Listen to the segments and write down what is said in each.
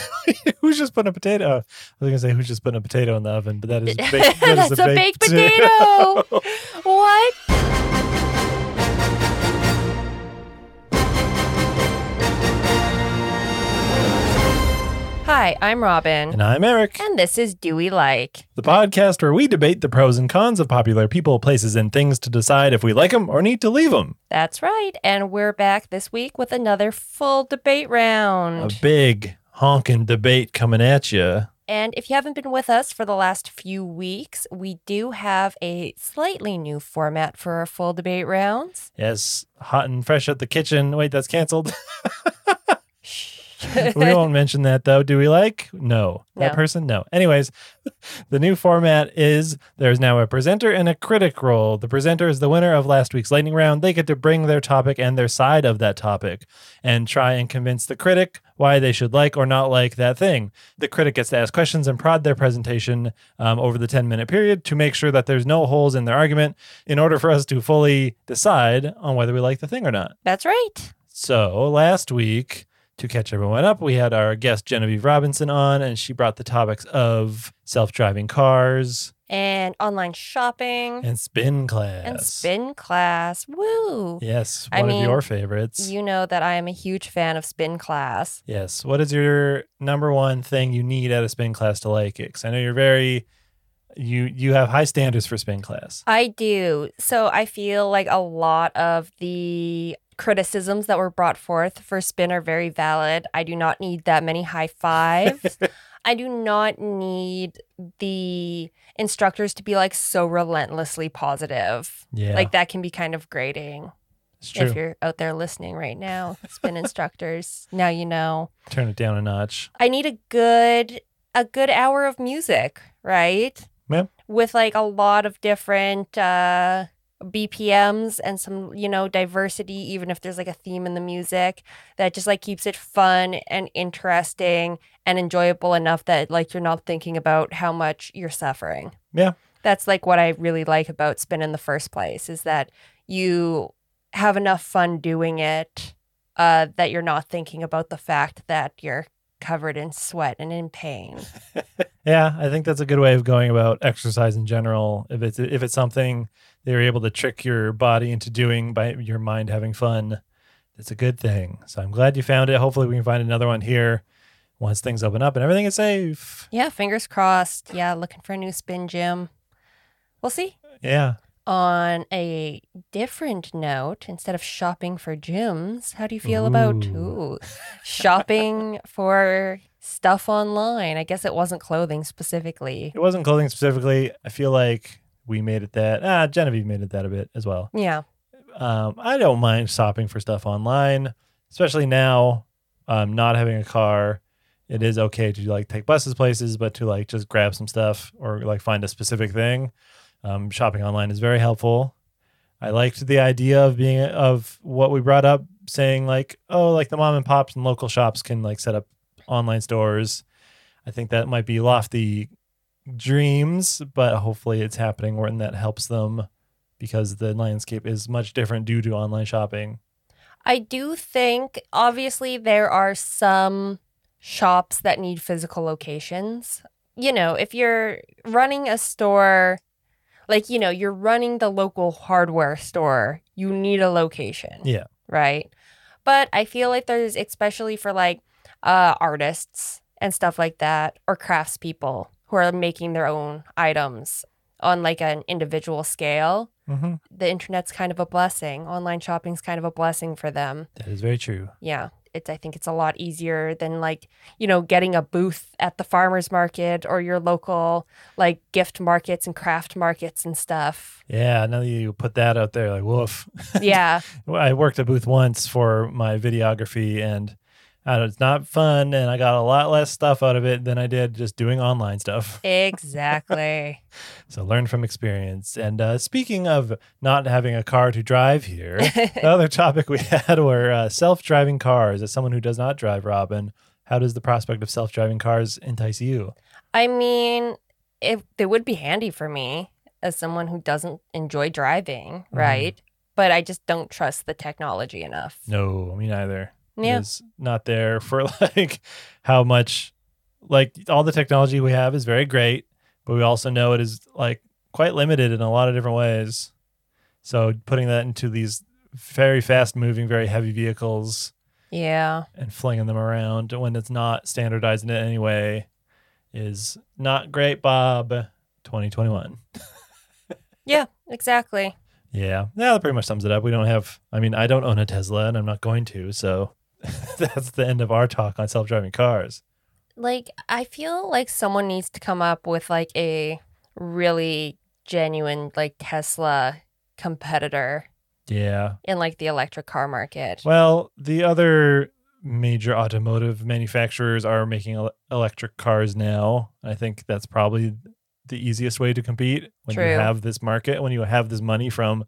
who's just putting a potato? I was gonna say who's just putting a potato in the oven, but that is baked, that That's is a baked potato. what? Hi, I'm Robin. and I'm Eric, And this is Do We Like? the podcast where we debate the pros and cons of popular people, places, and things to decide if we like them or need to leave them. That's right. And we're back this week with another full debate round. A big honking debate coming at you. And if you haven't been with us for the last few weeks, we do have a slightly new format for our full debate rounds. Yes, hot and fresh at the kitchen. Wait, that's canceled. Shh. We won't mention that though. Do we like? No. That No. person? No. Anyways, the new format is there's now a presenter and a critic role. The presenter is the winner of last week's lightning round. They get to bring their topic and their side of that topic and try and convince the critic why they should like or not like that thing. The critic gets to ask questions and prod their presentation um, over the 10 minute period to make sure that there's no holes in their argument in order for us to fully decide on whether we like the thing or not. That's right. So last week, to catch everyone up, we had our guest Genevieve Robinson on, and she brought the topics of self-driving cars And online shopping and spin class. and spin class. Woo. Yes, I one mean, of your favorites. You know that I am a huge fan of spin class. yes. What is your number one thing you need at a spin class to like it? 'Cause I know you're very you you have high standards for spin class. I do. So I feel like a lot of the criticisms that were brought forth for spin are very valid. I do not need that many high fives. I do not need the instructors to be like so relentlessly positive. Yeah, Like that can be kind of grating. it's true. If you're out there listening right now, spin instructors, now you know. Turn it down a notch. I need a good a good hour of music, right? Yeah. With like a lot of different uh BPMs and some, you know, diversity even if there's like a theme in the music that just like keeps it fun and interesting and enjoyable enough that like you're not thinking about how much you're suffering. Yeah. That's like what I really like about spin in the first place is that you have enough fun doing it uh, that you're not thinking about the fact that you're covered in sweat and in pain. Yeah, I think that's a good way of going about exercise in general. If it's if it's something they're able to trick your body into doing by your mind having fun, it's a good thing. So I'm glad you found it. Hopefully we can find another one here once things open up and everything is safe. Yeah, fingers crossed. Yeah, looking for a new spin gym. We'll see. Yeah. On a different note, instead of shopping for gyms, how do you feel about Ooh. ooh, shopping for stuff online? I guess it wasn't clothing specifically. It wasn't clothing specifically. I feel like we made it that. Ah, Genevieve made it that a bit as well. Yeah. Um, I don't mind shopping for stuff online, especially now. Um, not having a car, it is okay to like take buses places, but to like just grab some stuff or like find a specific thing. Um, shopping online is very helpful. I liked the idea of being of what we brought up, saying like, oh, like the mom and pops and local shops can like set up online stores. I think that might be lofty dreams, but hopefully it's happening when that helps them because the landscape is much different due to online shopping. I do think, obviously, there are some shops that need physical locations. You know, if you're running a store, like, you know, you're running the local hardware store, you need a location. Yeah. Right. But I feel like there's, especially for like uh, artists and stuff like that, or craftspeople who are making their own items on like an individual scale Mm-hmm. the internet's kind of a blessing. Online shopping's kind of a blessing for them. That is very true. Yeah. It's I think it's a lot easier than like, you know, getting a booth at the farmers market or your local like gift markets and craft markets and stuff. Yeah, now that you put that out there, like woof. Yeah. I worked a booth once for my videography, and it's not fun, and I got a lot less stuff out of it than I did just doing online stuff. exactly. So learn from experience. And uh, speaking of not having a car to drive here, the other topic we had were uh, self-driving cars. As someone who does not drive, Robin, how does the prospect of self-driving cars entice you? I mean, it it would be handy for me as someone who doesn't enjoy driving, Mhm. right? But I just don't trust the technology enough. No, me neither. Yeah. is not there for like how much like all the technology we have is very great, but we also know it is like quite limited in a lot of different ways. So putting that into these very fast moving, very heavy vehicles Yeah. and flinging them around when it's not standardized in any way is not great, Bob. 2021. Yeah, exactly. Yeah, yeah, that pretty much sums it up. We don't have, I mean, I don't own a Tesla and I'm not going to. So that's the end of our talk on self driving cars. Like, I feel like someone needs to come up with like a really genuine, like Tesla competitor Yeah. in like the electric car market. Well, the other major automotive manufacturers are making electric cars now. I think that's probably the easiest way to compete when you have this market, when you have this money from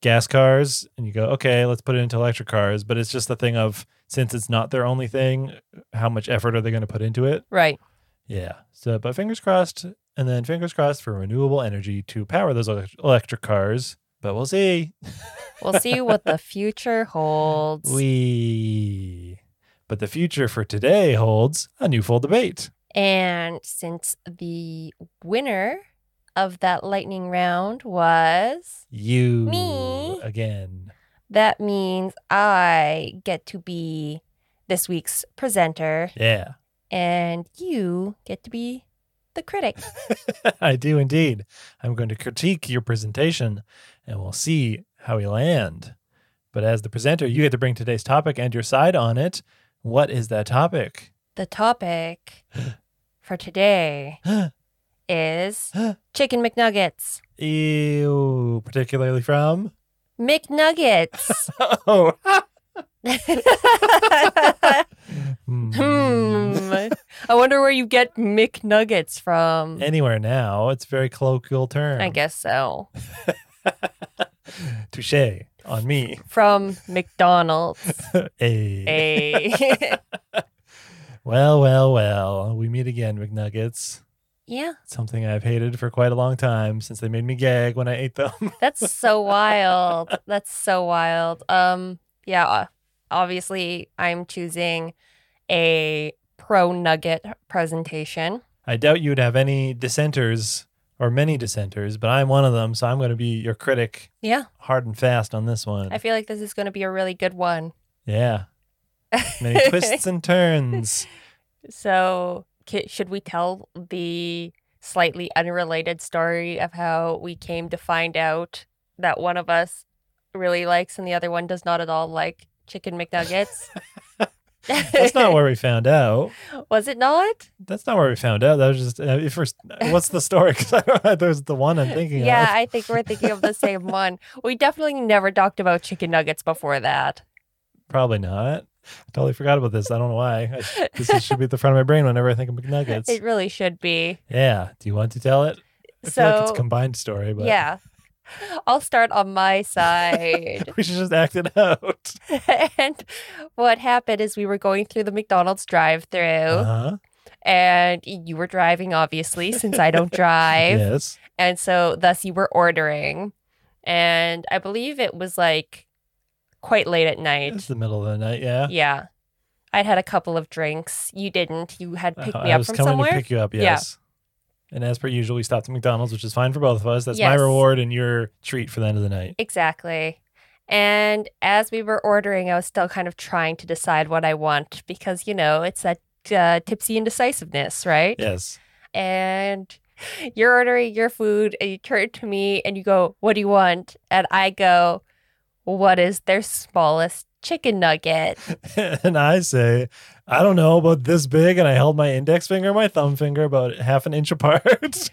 gas cars and you go, okay, let's put it into electric cars. But it's just the thing of since it's not their only thing, how much effort are they going to put into it? Right. Yeah. So, but fingers crossed, and then fingers crossed for renewable energy to power those electric cars. But we'll see. We'll see what the future holds. We. But the future for today holds a new full debate. And since the winner of that lightning round was, You Me? again. That means I get to be this week's presenter Yeah, and you get to be the critic. I do indeed. I'm going to critique your presentation, and we'll see how we land. But as the presenter, you get to bring today's topic and your side on it. What is that topic? The topic for today is chicken McNuggets. Ew, particularly from. McNuggets. Oh. hmm. I wonder where you get McNuggets from. Anywhere now. It's a very colloquial term. I guess so. Touche on me. From McDonald's. hey. A Well, well, well. We meet again, McNuggets. Yeah, Something I've hated for quite a long time since they made me gag when I ate them. that's so wild. That's so wild. Um, yeah, uh, obviously I'm choosing a pro nugget presentation. I doubt you'd have any dissenters or many dissenters, but I'm one of them, so I'm going to be your critic Yeah, hard and fast on this one. I feel like this is going to be a really good one. yeah. Many twists and turns. So, should we tell the slightly unrelated story of how we came to find out that one of us really likes and the other one does not at all like chicken McNuggets? That's not where we found out. Was it not? That's not where we found out. That was just uh, first. What's the story? Because I don't know. There's the one I'm thinking of. Yeah, of. I think we're thinking of the same one. We definitely never talked about chicken nuggets before that. Probably not. I totally forgot about this. I don't know why. I, this is- should be at the front of my brain whenever I think of McNuggets. It really should be. yeah. Do you want to tell it? I feel like it's a combined story, but Yeah. I'll start on my side. we should just act it out. and what happened is we were going through the McDonald's drive through Uh-huh. and you were driving, obviously, since I don't drive. Yes. And so, thus, you were ordering. And I believe it was like quite late at night. It's the middle of the night. Yeah. Yeah. I'd had a couple of drinks. You didn't. You had picked Uh, me up I was from coming somewhere. to pick you up. Yeah. Yes. And as per usual, we stopped at McDonald's, which is fine for both of us. That's my reward and your treat for the end of the night. Exactly. And as we were ordering, I was still kind of trying to decide what I want because, you know, it's that uh, tipsy indecisiveness, right? Yes. And you're ordering your food and you turn to me and you go, What do you want? And I go, What is their smallest chicken nugget? and I say, I don't know about this big, and I held my index finger and my thumb finger about half an inch apart.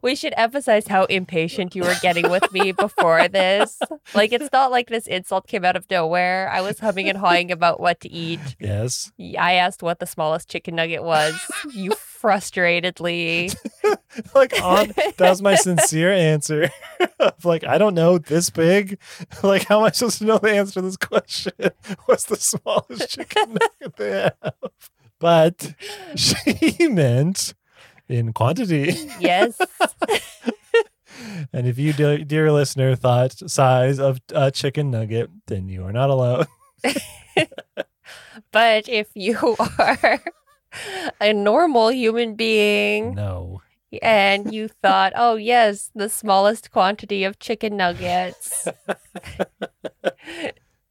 We should emphasize how impatient you were getting with me before this. Like, it's not like this insult came out of nowhere. I was humming and hawing about what to eat. yes. I asked what the smallest chicken nugget was. You frustratedly. Like on that was my sincere answer. of like, I don't know, this big. Like, how am I supposed to know the answer to this question? What's the smallest chicken nugget they have? But she meant in quantity. yes. And if you, dear, dear listener, thought size of a chicken nugget, then you are not alone. But if you are a normal human being No. and you thought, oh, yes, the smallest quantity of chicken nuggets,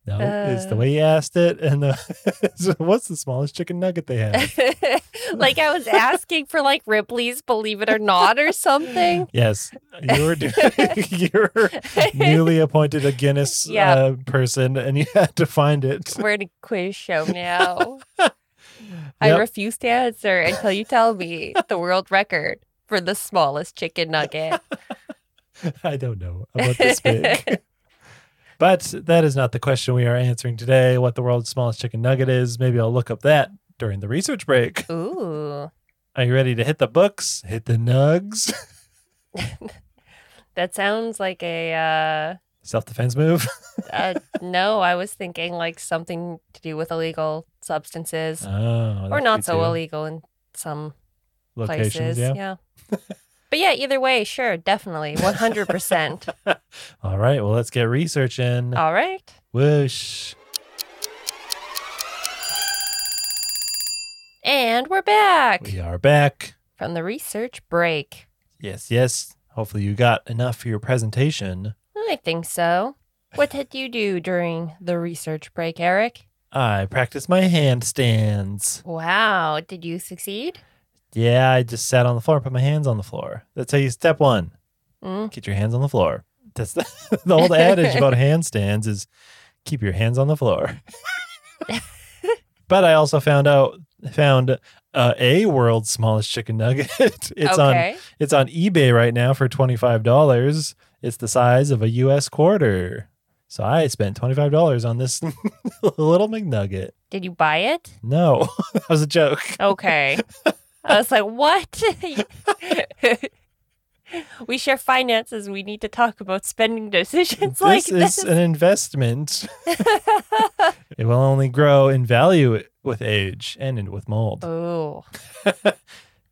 No, it's the Uh. way you asked it. And the, what's the smallest chicken nugget they have? like I was asking for like Ripley's Believe It or Not or something. Yes, you were doing, you're newly appointed a Guinness Yeah. uh, person, and you had to find it. We're in a quiz show now. I refuse to answer until you tell me the world record for the smallest chicken nugget. I don't know about this big. but that is not the question we are answering today. What the world's smallest chicken nugget is? Maybe I'll look up that during the research break. Ooh, Are you ready to hit the books? Hit the nugs? that sounds like a. Uh, Self defense move? uh, no, I was thinking like something to do with illegal substances, Oh, or not so illegal in some Locations, places. yeah. but yeah, either way, sure, definitely, one hundred percent. All right, well, let's get researching. All right. Whoosh. And we're back We are back. from the research break. Yes, yes. Hopefully, you got enough for your presentation. I think so. What did you do during the research break, Eric? I practiced my handstands. Wow, did you succeed? Yeah, I just sat on the floor and put my hands on the floor. That's how you step one. Mm. Get your hands on the floor. That's the, the old adage about handstands is keep your hands on the floor. but I also found out found uh, a world's smallest chicken nugget. it's on okay. it's on eBay right now for twenty five dollars. It's the size of a U.S. quarter. So I spent twenty five dollars on this little McNugget. Did you buy it? No, that was a joke. Okay. I was like, what? we share finances. We need to talk about spending decisions like this like is an investment. it will only grow in value with age and with mold. oh,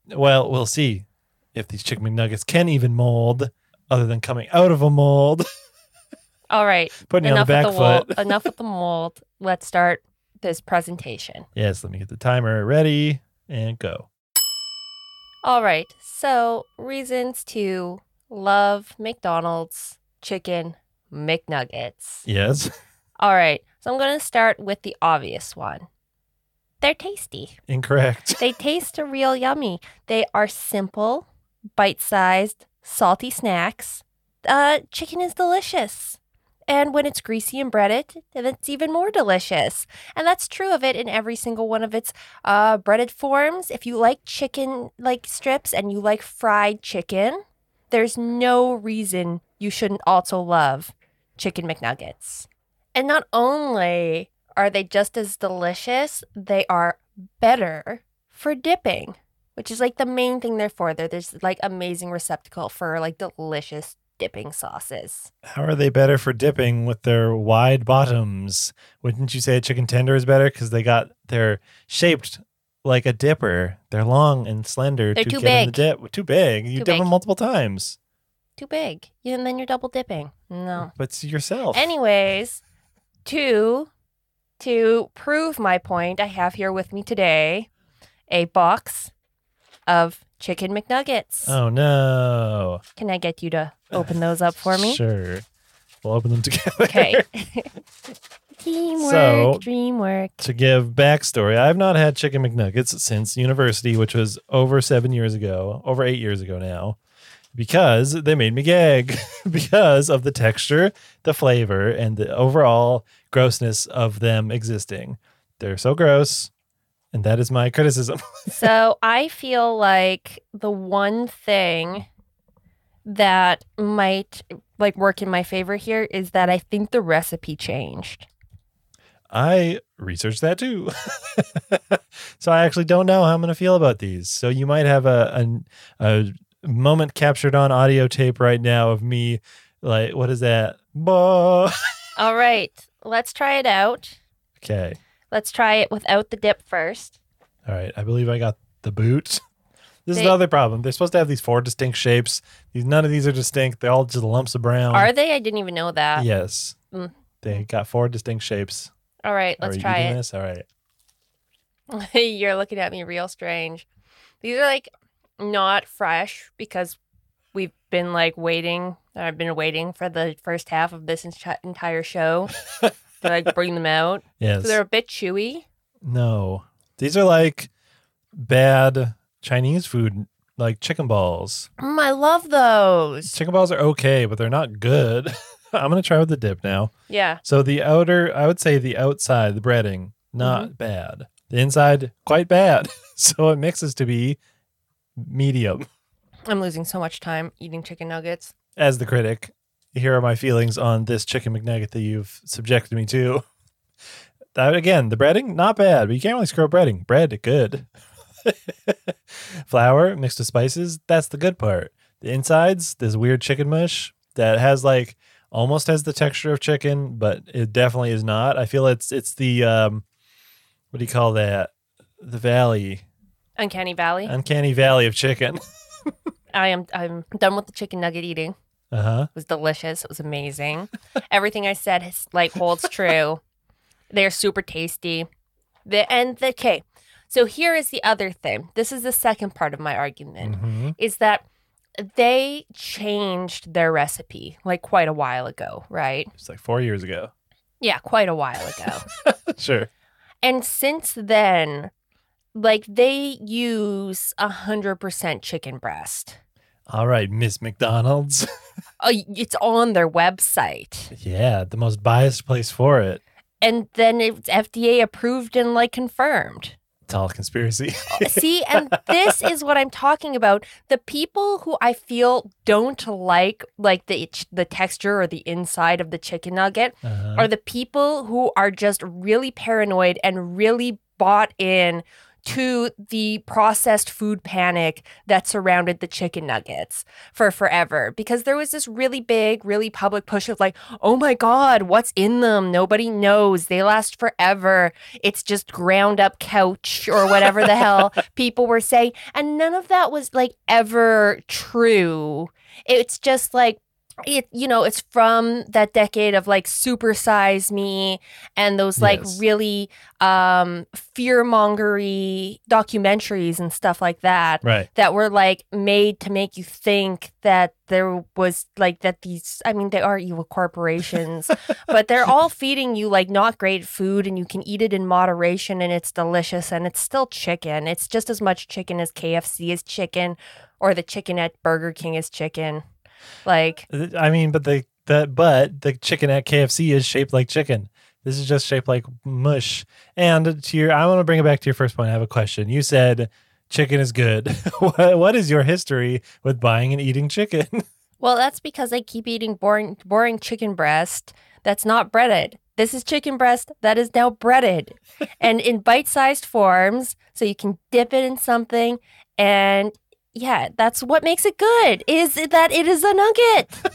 Well, we'll see if these chicken McNuggets can even mold, other than coming out of a mold, all right. putting you on Enough the back with the mold. Enough with the mold. Let's start this presentation. Yes, let me get the timer ready and go. All right. So, reasons to love McDonald's chicken McNuggets. Yes, All right. So, I'm going to start with the obvious one. They're tasty. incorrect. They taste real yummy. They are simple, bite sized, salty snacks. Uh, chicken is delicious. And when it's greasy and breaded, then it's even more delicious. And that's true of it in every single one of its uh, breaded forms. If you like chicken like strips and you like fried chicken, there's no reason you shouldn't also love chicken McNuggets. And not only are they just as delicious, they are better for dipping, which is like the main thing they're for. They're this like amazing receptacle for like delicious dipping sauces. How are they better for dipping with their wide bottoms? Wouldn't you say a chicken tender is better because they got they're shaped like a dipper? They're long and slender They're to too get in the dip. Too big. You Too dip big. them multiple times. Too big. Yeah, And then you're double dipping. No. But it's yourself. Anyways, to to prove my point, I have here with me today a box of chicken McNuggets. oh no. Can I get you to open those up for me? Sure. We'll open them together. Okay. Teamwork, So- dreamwork. to give backstory, I've not had chicken McNuggets since university, which was over seven years ago, over eight years ago now, because they made me gag because of the texture, the flavor, and the overall grossness of them existing. They're so gross. And that is my criticism. So I feel like the one thing that might like work in my favor here is that I think the recipe changed. I researched that too. so I actually don't know how I'm going to feel about these. So you might have a, a, a moment captured on audio tape right now of me, like, what is that? All right, let's try it out. Okay. Let's try it without the dip first. All right. I believe I got the boot. This is They- the other problem. They're supposed to have these four distinct shapes. These none of these are distinct. They're all just lumps of brown. Are they? I didn't even know that. yes. Mm. They got four distinct shapes. All right, let's you try it. This? All right. You're looking at me real strange. These are like not fresh because we've been like waiting. I've been waiting for the first half of this entire show to like bring them out. Yes. So they're a bit chewy. no. These are like bad Chinese food, like chicken balls. Mm, I love those. Chicken balls are okay, but they're not good. I'm gonna try with the dip now. Yeah. So the outer, I would say the outside, the breading, not Mm-hmm. bad. The inside, quite bad. so it mixes to be medium. I'm losing so much time eating chicken nuggets. As the critic, here are my feelings on this chicken McNugget that you've subjected me to. That again, the breading, not bad, but you can't really screw up breading. Bread, good. Flour mixed with spices, that's the good part. The insides, this weird chicken mush that has like almost has the texture of chicken, but it definitely is not. I feel it's it's the um what do you call that? The valley, Uncanny Valley. uncanny valley of chicken. I am I'm done with the chicken nugget eating. Uh huh. It was delicious. It was amazing. Everything I said is, like holds true. They're super tasty. The and the okay. So here is the other thing. This is the second part of my argument hmm is that they changed their recipe like quite a while ago, right? It's like four years ago. Yeah, quite a while ago. sure. and since then, like they use a hundred percent chicken breast. All right, Miss McDonald's. Uh, it's on their website. yeah, the most biased place for it. and then it's FDA approved and like confirmed. It's all conspiracy. See, and this is what I'm talking about. The people who I feel don't like like the the texture or the inside of the chicken nugget Uh-huh. are the people who are just really paranoid and really bought in to the processed food panic that surrounded the chicken nuggets for forever. Because there was this really big really public push of like oh my god what's in them? Nobody knows. They last forever. It's just ground up couch or whatever the hell people were saying. And none of that was like ever true. It's just like it you know it's from that decade of like super size me and those like Yes. really um fear mongery documentaries and stuff like that right. that were like made to make you think that there was like that these I mean they are evil corporations but they're all feeding you like not great food and you can eat it in moderation and it's delicious and it's still chicken it's just as much chicken as KFC is chicken or the chicken at Burger King is chicken like uh, I mean, but the the but the chicken at KFC is shaped like chicken. This is just shaped like mush. And to your, I want to bring it back to your first point. I have a question. You said chicken is good. what, what is your history with buying and eating chicken? Well, that's because I keep eating boring, boring chicken breast that's not breaded. This is chicken breast that is now breaded and in bite sized forms. So you can dip it in something. And yeah, that's what makes it good is that it is a nugget.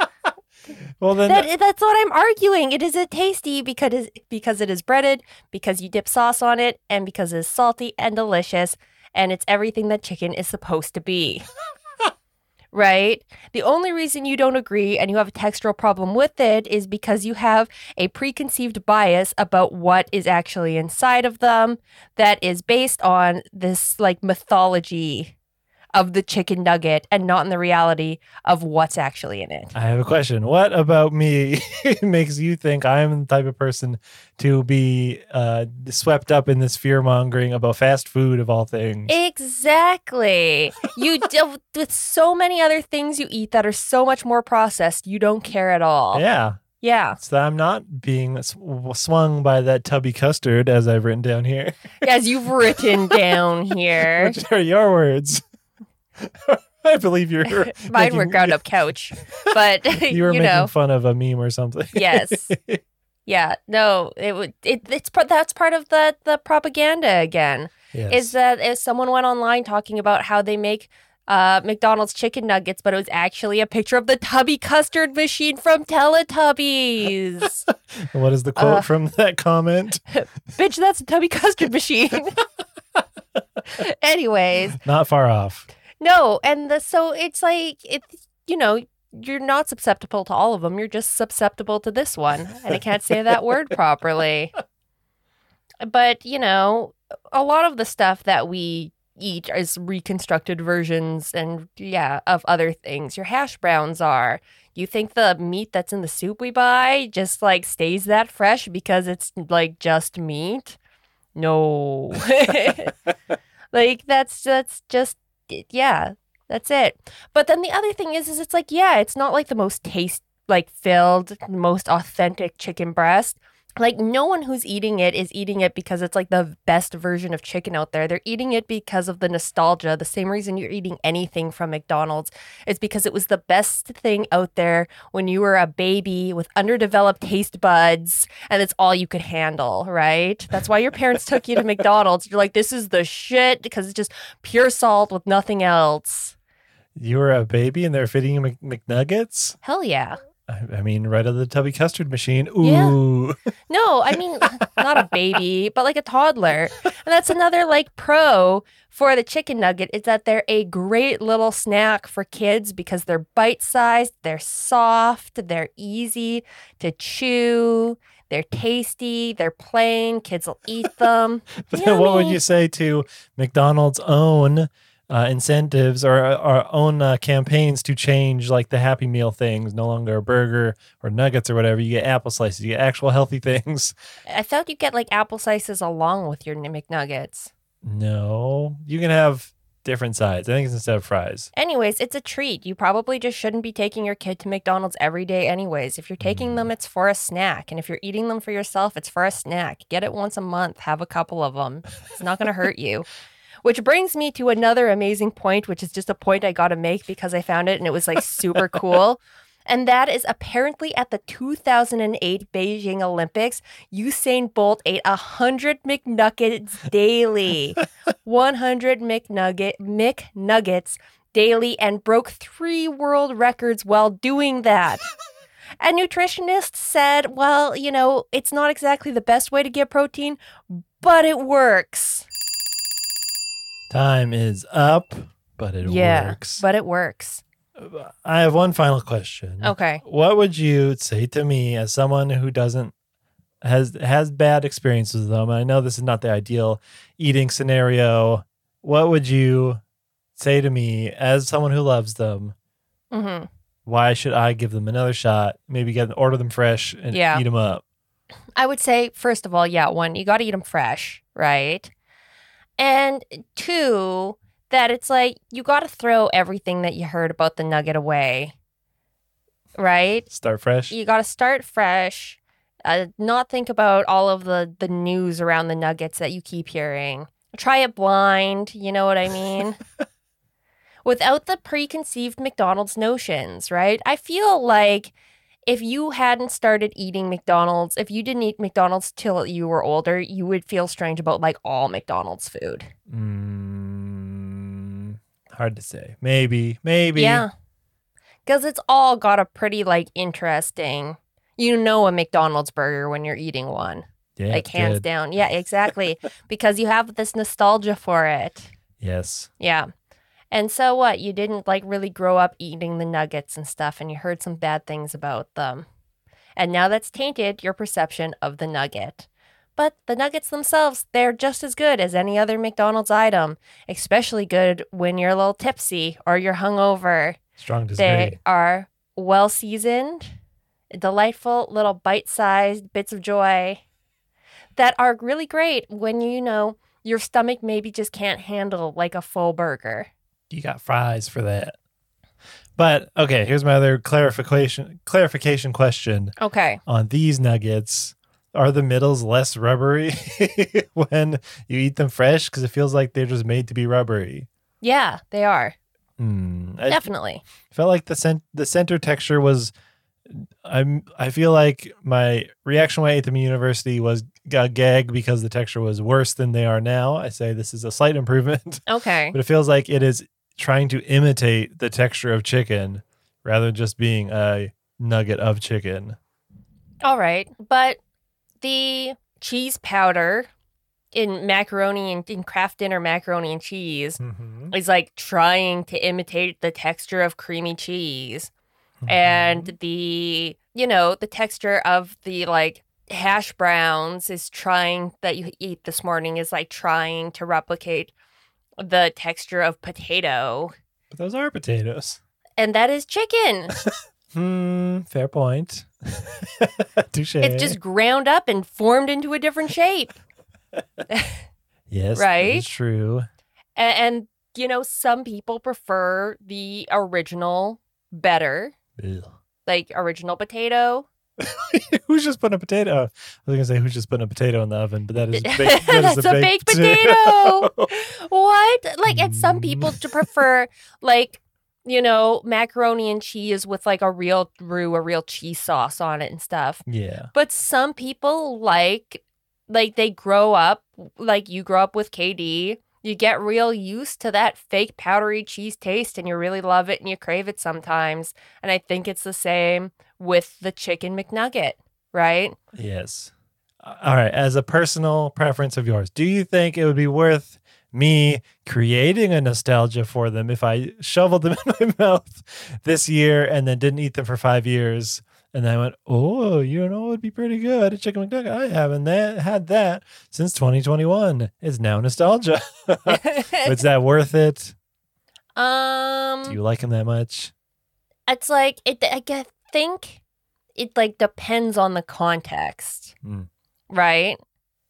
well, then That, that's what I'm arguing. It is a tasty because, it- because it is breaded, because you dip sauce on it, and because it's salty and delicious. And it's everything that chicken is supposed to be. right? The only reason you don't agree and you have a textural problem with it is because you have a preconceived bias about what is actually inside of them that is based on this like mythology of the chicken nugget and not in the reality of what's actually in it. I have a question. What about me makes you think I'm the type of person to be uh, swept up in this fear mongering about fast food of all things? Exactly. You deal with so many other things you eat that are so much more processed, you don't care at all. Yeah. Yeah. So I'm not being swung by that tubby custard as I've written down here. As you've written down here. Which are your words? I believe you're. Mine were making- ground up couch. But You were you making know, fun of a meme or something. yes. Yeah, no, it would it, it's part that's part of the the propaganda again. yes. Is that if someone went online talking about how they make uh, McDonald's chicken nuggets, but it was actually a picture of the tubby custard machine from Teletubbies. what is the quote uh, from that comment? Bitch, that's a tubby custard machine. Anyways, Not far off. No, and the, so it's like it's you know you're not susceptible to all of them. You're just susceptible to this one, and I can't say that word properly. But you know, a lot of the stuff that we eat is reconstructed versions, and yeah, of other things. Your hash browns are. You think the meat that's in the soup we buy just like stays that fresh because it's like just meat? No. like that's that's just yeah, that's it. But then the other thing is is it's like yeah, it's not like the most taste like filled, most authentic chicken breast. Like no one who's eating it is eating it because it's like the best version of chicken out there. They're eating it because of the nostalgia. The same reason you're eating anything from McDonald's is because it was the best thing out there when you were a baby with underdeveloped taste buds and it's all you could handle, right? That's why your parents took you to McDonald's. You're like, this is the shit because it's just pure salt with nothing else. You were a baby and they're feeding you Mc- McNuggets? Hell yeah. I, I mean, right out of the tubby custard machine. Yeah. Ooh. No, I mean, not a baby, but like a toddler. And that's another like pro for the chicken nugget is that they're a great little snack for kids because they're bite sized, they're soft, they're easy to chew, they're tasty, they're plain. Kids will eat them. But then what would you say to McDonald's own uh, incentives or our own uh, campaigns to change like the Happy Meal things, no longer a burger or nuggets or whatever. You get apple slices, you get actual healthy things. I thought you get like apple slices along with your McNuggets. No, you can have different sides. I think it's instead of fries. Anyways, it's a treat. You probably just shouldn't be taking your kid to McDonald's every day, anyways. If you're taking them, it's for a snack. And if you're eating them for yourself, it's for a snack. Get it once a month, have a couple of them. It's not going to hurt you. Which brings me to another amazing point, which is just a point I got to make because I found it and it was like super cool. And that is apparently at the 2008 Beijing Olympics, Usain Bolt ate 100 McNuggets daily. 100 McNugget McNuggets daily and broke three world records while doing that. And nutritionists said, well, you know, it's not exactly the best way to get protein, but it works. Time is up, but it yeah, works. but it works. I have one final question. Okay. What would you say to me as someone who doesn't has has bad experiences with them? I know this is not the ideal eating scenario. What would you say to me as someone who loves them? hmm Why should I give them another shot? Maybe get an order them fresh and Yeah. eat them up. I would say, first of all, yeah, one, you got to eat them fresh, right? And two, that it's like you got to throw everything that you heard about the nugget away, right? Start fresh. You got to start fresh. Uh, not think about all of the the news around the nuggets that you keep hearing. Try it blind. You know what I mean? Without the preconceived McDonald's notions, right? I feel like if you hadn't started eating McDonald's, if you didn't eat McDonald's till you were older, you would feel strange about like all McDonald's food. Mm, hard to say. Maybe. Maybe. Yeah. Because it's all got a pretty like interesting, you know, a McDonald's burger when you're eating one. Yeah. like hands down. Yeah, exactly. because you have this nostalgia for it. Yes. Yeah. And so what? You didn't like really grow up eating the nuggets and stuff and you heard some bad things about them. And now that's tainted your perception of the nugget. But the nuggets themselves, they're just as good as any other McDonald's item, especially good when you're a little tipsy or you're hungover. Strong disagree. They are well seasoned, delightful little bite sized bits of joy that are really great when you know your stomach maybe just can't handle like a full burger. You got fries for that. But okay, here's my other clarification clarification question Okay. on these nuggets. Are the middles less rubbery when you eat them fresh? Because it feels like they're just made to be rubbery. Yeah, they are. Hmm, I Definitely. felt like the cent- the center texture was. I'm. I feel like my reaction when I ate them in university was a gag because the texture was worse than they are now. I say this is a slight improvement. Okay. but it feels like it is trying to imitate the texture of chicken rather than just being a nugget of chicken. All right. But the cheese powder in macaroni and in Kraft dinner macaroni and cheese Mhm. is like trying to imitate the texture of creamy cheese Mm-hmm. and the you know the texture of the like hash browns is trying that you eat this morning is like trying to replicate the texture of potato But those are potatoes. and that is chicken Hmm. Fair point. Touche. it's just ground up and formed into a different shape yes, right? True. A- and, you know some people prefer the original better Ugh. like original potato who's just putting a potato? I was gonna say who's just putting a potato in the oven, but that is baked, that That's is a baked potato. what like it's some Mm. people to prefer like you know macaroni and cheese with like a real roux a real cheese sauce on it and stuff yeah, but some people like like they grow up like you grow up with kd you get real used to that fake powdery cheese taste and you really love it and you crave it sometimes and i think it's the same with the chicken mcnugget right yes. All right. As a personal preference of yours, do you think it would be worth me creating a nostalgia for them if I shoveled them in my mouth this year and then didn't eat them for five years? And then I went, oh, you know, it would be pretty good. A chicken McNugget. I haven't that, had that since 2021. It's now nostalgia. Is that worth it? um Do you like them that much? it's like it i guess, think it like depends on the context Mm. right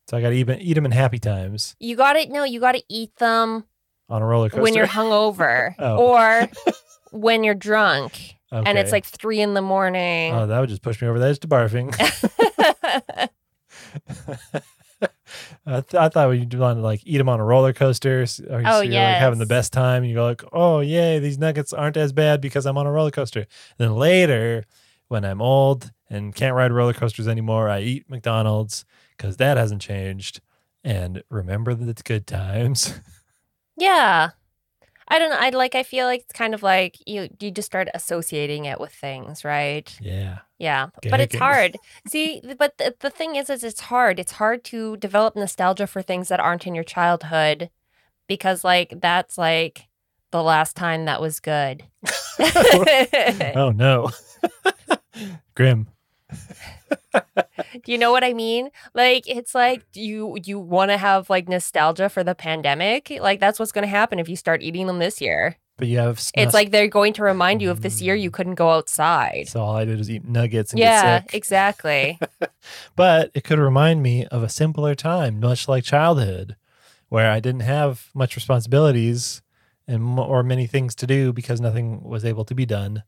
So I got to eat, eat them in happy times you gotta no you gotta eat them on a roller coaster. when you're hungover Oh. or when you're drunk and it's like three in the morning oh, that would just push me over the edge to barfing. I, th- I thought you'd want to like eat them on a roller coaster, s- or Oh, so you're like having the best time, and you go like, "Oh yay, these nuggets aren't as bad because I'm on a roller coaster." And then later, when I'm old and can't ride roller coasters anymore, I eat McDonald's because that hasn't changed. And remember the good times. yeah i don't know i like i feel like it's kind of like you you just start associating it with things right yeah, Yeah, but it's hard. See, but the, the thing is, is it's hard. It's hard to develop nostalgia for things that aren't in your childhood because, like, that's like the last time that was good. oh no, grim. Do you know what I mean? Like, it's like you you want to have like nostalgia for the pandemic. Like, that's what's going to happen if you start eating them this year. But you have. It's like they're going to remind you of this year you mm. couldn't go outside. So all I did was eat nuggets and Yeah, get sick. exactly. But it could remind me of a simpler time, much like childhood, where I didn't have much responsibilities and or many things to do because nothing was able to be done.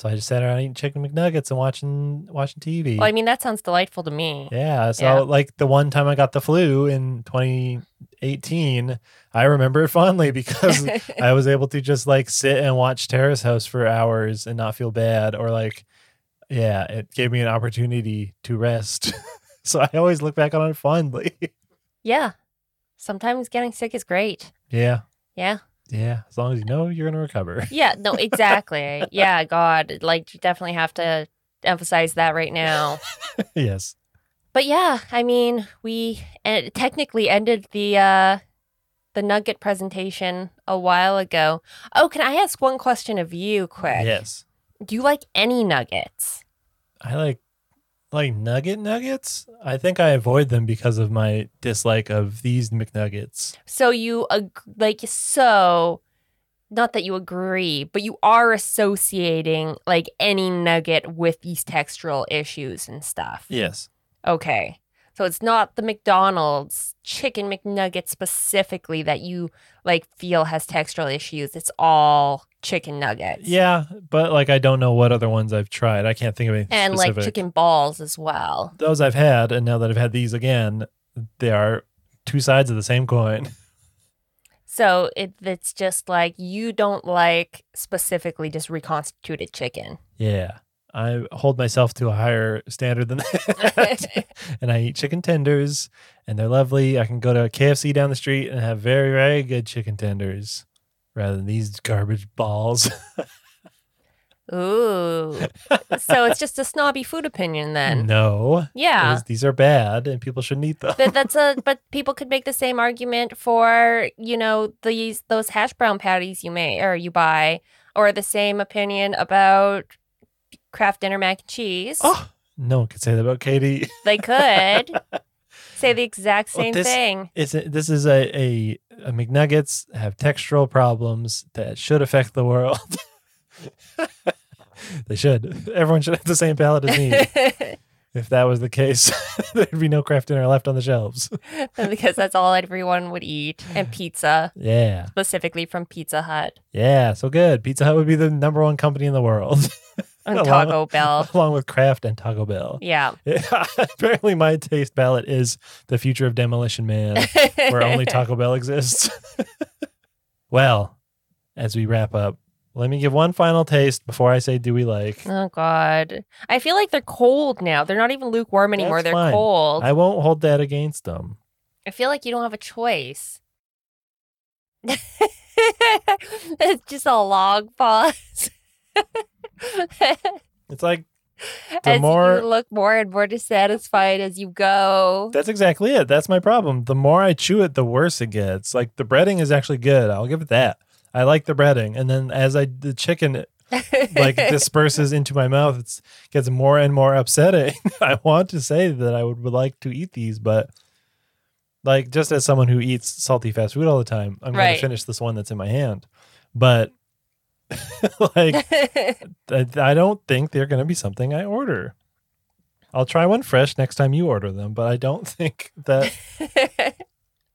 So I just sat around eating chicken McNuggets and watching watching TV. well, I mean, that sounds delightful to me. yeah. So Yeah. like the one time I got the flu in 2018, I remember it fondly because I was able to just like sit and watch Terrace House for hours and not feel bad or like yeah, it gave me an opportunity to rest. so I always look back on it fondly. yeah. Sometimes getting sick is great. yeah. Yeah. Yeah, as long as you know you're going to recover. Yeah, no, exactly. yeah, God, like you definitely have to emphasize that right now. yes. But yeah, I mean, we technically ended the uh the nugget presentation a while ago. Oh, can I ask one question of you quick? Yes. Do you like any nuggets? I like like nugget nuggets. I think I avoid them because of my dislike of these McNuggets. So you ag- like so not that you agree, but you are associating like any nugget with these textural issues and stuff. Yes. Okay. So it's not the McDonald's chicken McNugget specifically that you like feel has textural issues. It's all chicken nuggets. Yeah, but like I don't know what other ones I've tried. I can't think of anything And specific. like chicken balls as well. Those I've had, and now that I've had these again, they are two sides of the same coin. So it, it's just like you don't like specifically just reconstituted chicken. Yeah. I hold myself to a higher standard than that. and I eat chicken tenders, and they're lovely. I can go to a KFC down the street and have very, very good chicken tenders rather than these garbage balls. Ooh. so it's just a snobby food opinion then. No. Yeah. These- These are bad and people shouldn't eat them. But that's a but people could make the same argument for, you know, these those hash brown patties you may or you buy, or the same opinion about Kraft dinner mac and cheese. Oh, no one could say that about KD. They could say the exact Well, same this- thing. It's a, this is a, a, a McNuggets have textural problems that should affect the world. they should. Everyone should have the same palate as me. if that was the case, there'd be no Kraft dinner left on the shelves. because that's all everyone would eat. And pizza, Yeah. specifically from Pizza Hut Yeah. So good. Pizza Hut would be the number one company in the world, and Along- Taco Bell. along with Kraft and Taco Bell. Yeah. Apparently, my taste palate is the future of Demolition Man. where only Taco Bell exists. well, as we wrap up, let me give one final taste before I say, do we like? Oh God. I feel like they're cold now. They're not even lukewarm anymore. That's they're fine. cold. I won't hold that against them. I feel like you don't have a choice. it's just a long pause. It's like the as more you look more and more dissatisfied as you go. that's exactly it. That's my problem. The more I chew it, the worse it gets. Like the breading is actually good. I'll give it that. I like the breading, and then as I the chicken like disperses into my mouth, it gets more and more upsetting. I want to say that I would, would like to eat these, but like just as someone who eats salty fast food all the time, I'm going to finish this one that's in my hand. But like I, I don't think they're going to be something I order. I'll try one fresh next time you order them, but I don't think that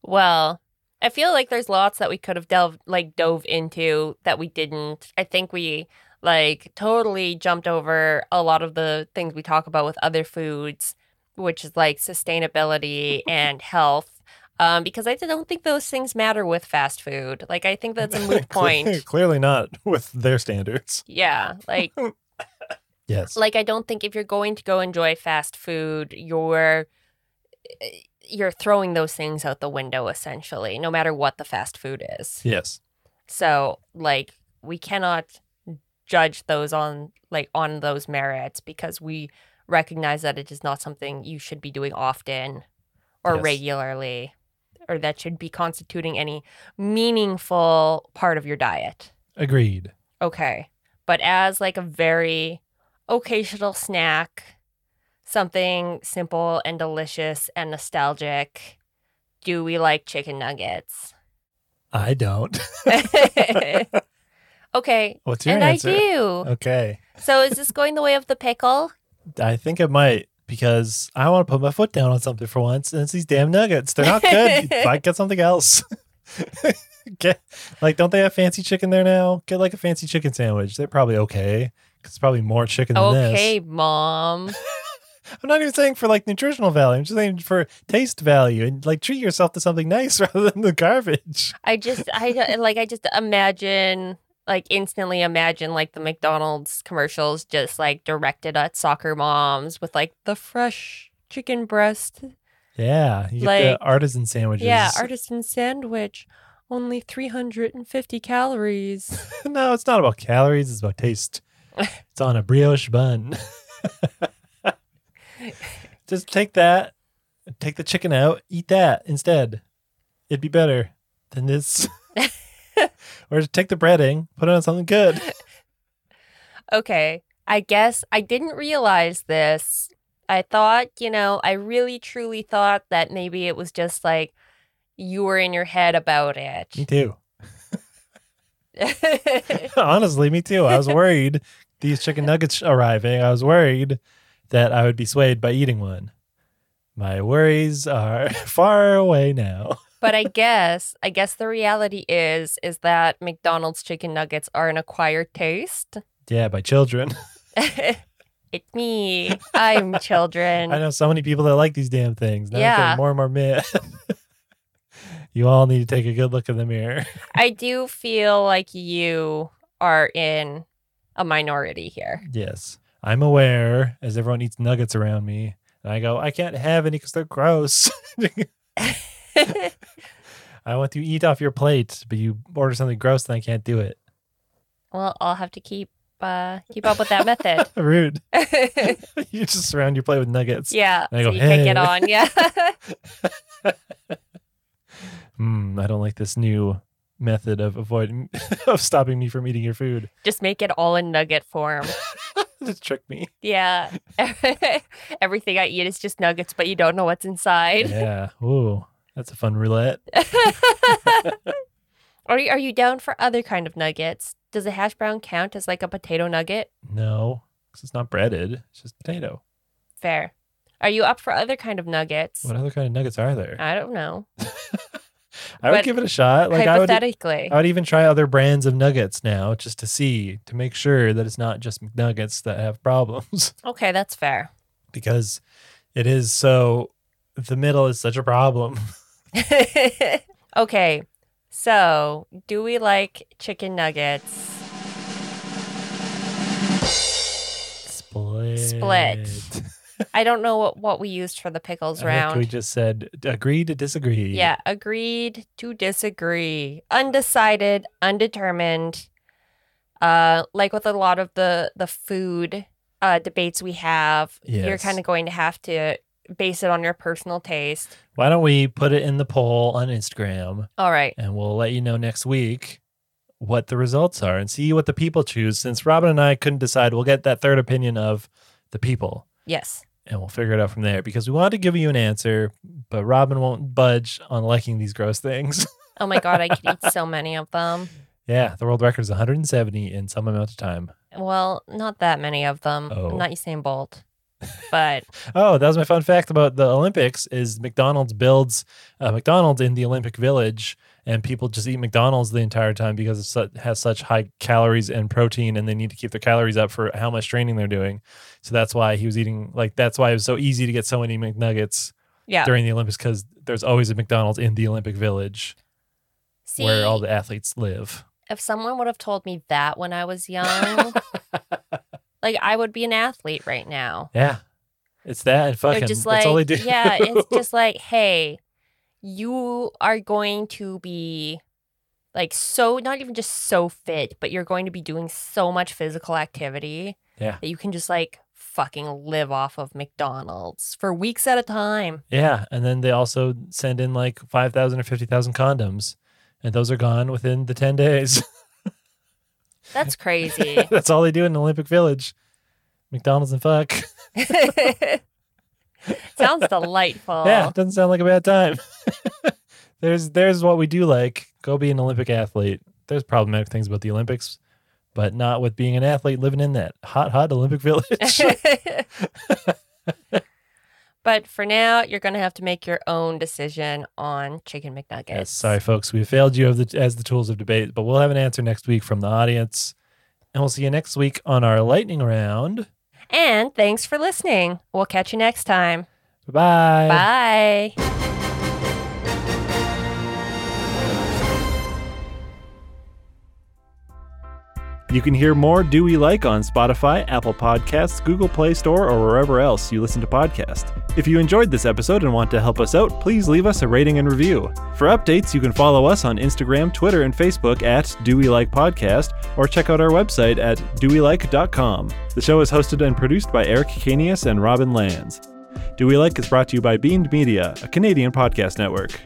well, I feel like there's lots that we could have delved like dove into that we didn't. I think we like totally jumped over a lot of the things we talk about with other foods, which is like sustainability and health. Um, because I don't think those things matter with fast food. Like I think that's a moot point. Clearly not with their standards. Yeah, like Yes. like I don't think if you're going to go enjoy fast food, you're you're throwing those things out the window essentially, no matter what the fast food is. yes. So, like we cannot judge those on like on those merits because we recognize that it is not something you should be doing often or Yes. regularly or that should be constituting any meaningful part of your diet. Agreed. Okay. But as like a very occasional snack, something simple and delicious and nostalgic, do we like chicken nuggets? I don't. okay. What's your and answer? I do. Okay. So is this going the way of the pickle? I think it might because I want to put my foot down on something for once, and it's these damn nuggets. They're not good. Might get something else. get like, don't they have fancy chicken there now? Get like a fancy chicken sandwich. They're probably okay. 'cause it's probably more chicken than Okay, this. Okay, mom. I'm not even saying for like nutritional value. I'm just saying for taste value and like treat yourself to something nice rather than the garbage. I just I like I just imagine like instantly imagine like the McDonald's commercials just like directed at soccer moms with like the fresh chicken breast. Yeah, you get Like- the artisan sandwiches. Yeah, artisan sandwich. Only 350 calories. no, it's not about calories. It's about taste. it's on a brioche bun. Just take that, take the chicken out, eat that instead. It'd be better than this. or just take the breading, put it on something good. Okay. I guess I didn't realize this. I thought, you know, I really truly thought that maybe it was just like you were in your head about it. Me too. Honestly, me too. I was worried these chicken nuggets arriving. I was worried that I would be swayed by eating one. My worries are far away now. But I guess I guess the reality is is that McDonald's chicken nuggets are an acquired taste. Yeah, by children. it's me. I'm children. I know so many people that like these damn things. Now yeah. More and more myth. you all need to take a good look in the mirror. I do feel like you are in a minority here. yes. I'm aware as everyone eats nuggets around me. And I go, I can't have any because they're gross. I want to eat off your plate, but you order something gross and I can't do it. well, I'll have to keep uh, keep up with that method. Rude. you just surround your plate with nuggets. yeah, And I so go, you can get on. Yeah. Mm, I don't like this new method of avoiding of stopping me from eating your food. Just make it all in nugget form. Just trick me. Yeah. Everything I eat is just nuggets, but you don't know what's inside. Yeah. Ooh, that's a fun roulette. Are you, are you down for other kind of nuggets? Does a hash brown count as like a potato nugget? No, because it's not breaded. It's just potato. Fair. Are you up for other kind of nuggets? What other kind of nuggets are there? I don't know. I would but give it a shot. Like I would, Hypothetically. I would even try other brands of nuggets now, just to see to make sure that it's not just McNuggets that have problems, okay, that's fair. because it is so. The middle is such a problem. okay. So, do we like chicken nuggets? Split. Split. I don't know what, what we used for the pickles I round. we just said agree to disagree. Yeah, agreed to disagree. Undecided, undetermined. Uh like with a lot of the the food uh debates we have, you're kind of going to have to base it on your personal taste. Why don't we put it in the poll on Instagram All right. and we'll let you know next week what the results are and see what the people choose. Since Robin and I couldn't decide, we'll get that third opinion of the people Yes. and we'll figure it out from there because we wanted to give you an answer, but Robin won't budge on liking these gross things. Oh my god, I could eat so many of them. yeah, the world record is 170 in some amount of time. Well, not that many of them. Oh. Not Usain Bolt. But Oh, that was my fun fact about the Olympics is McDonald's builds uh, McDonald's in the Olympic Village and people just eat McDonald's the entire time because it has such high calories and protein and they need to keep their calories up for how much training they're doing. So that's why he was eating like that's why it was so easy to get so many McNuggets yeah. during the Olympics cuz there's always a McDonald's in the Olympic Village See, where all the athletes live. if someone would have told me that when I was young, like I would be an athlete right now. Yeah. It's that and fucking They're just that's like, all they do. yeah, it's just like, hey, you are going to be like so, not even just so fit, but you're going to be doing so much physical activity Yeah. that you can just like fucking live off of McDonald's for weeks at a time. Yeah, and then they also send in like 5,000 or 50,000 condoms and those are gone within the 10 days. That's crazy. That's all they do in the Olympic Village. McDonald's and fuck. Sounds delightful. Yeah, doesn't sound like a bad time. there's there's what we do like. Go be an Olympic athlete. There's problematic things about the Olympics, but not with being an athlete living in that hot hot Olympic Village. But for now, you're going to have to make your own decision on chicken McNuggets. yes, sorry folks, we failed you the, as the tools of debate, but we'll have an answer next week from the audience. And we'll see you next week on our lightning round. And thanks for listening. We'll catch you next time. Bye. Bye. You can hear more Do We Like on Spotify, Apple Podcasts, Google Play Store, or wherever else you listen to podcasts. If you enjoyed this episode and want to help us out, please leave us a rating and review. For updates, you can follow us on Instagram, Twitter, and Facebook at Do We Like Podcast, or check out our website at dowelike.com. The show is hosted and produced by Eric Canius and Robin Lands. Do We Like is brought to you by Beamed Media, a Canadian podcast network.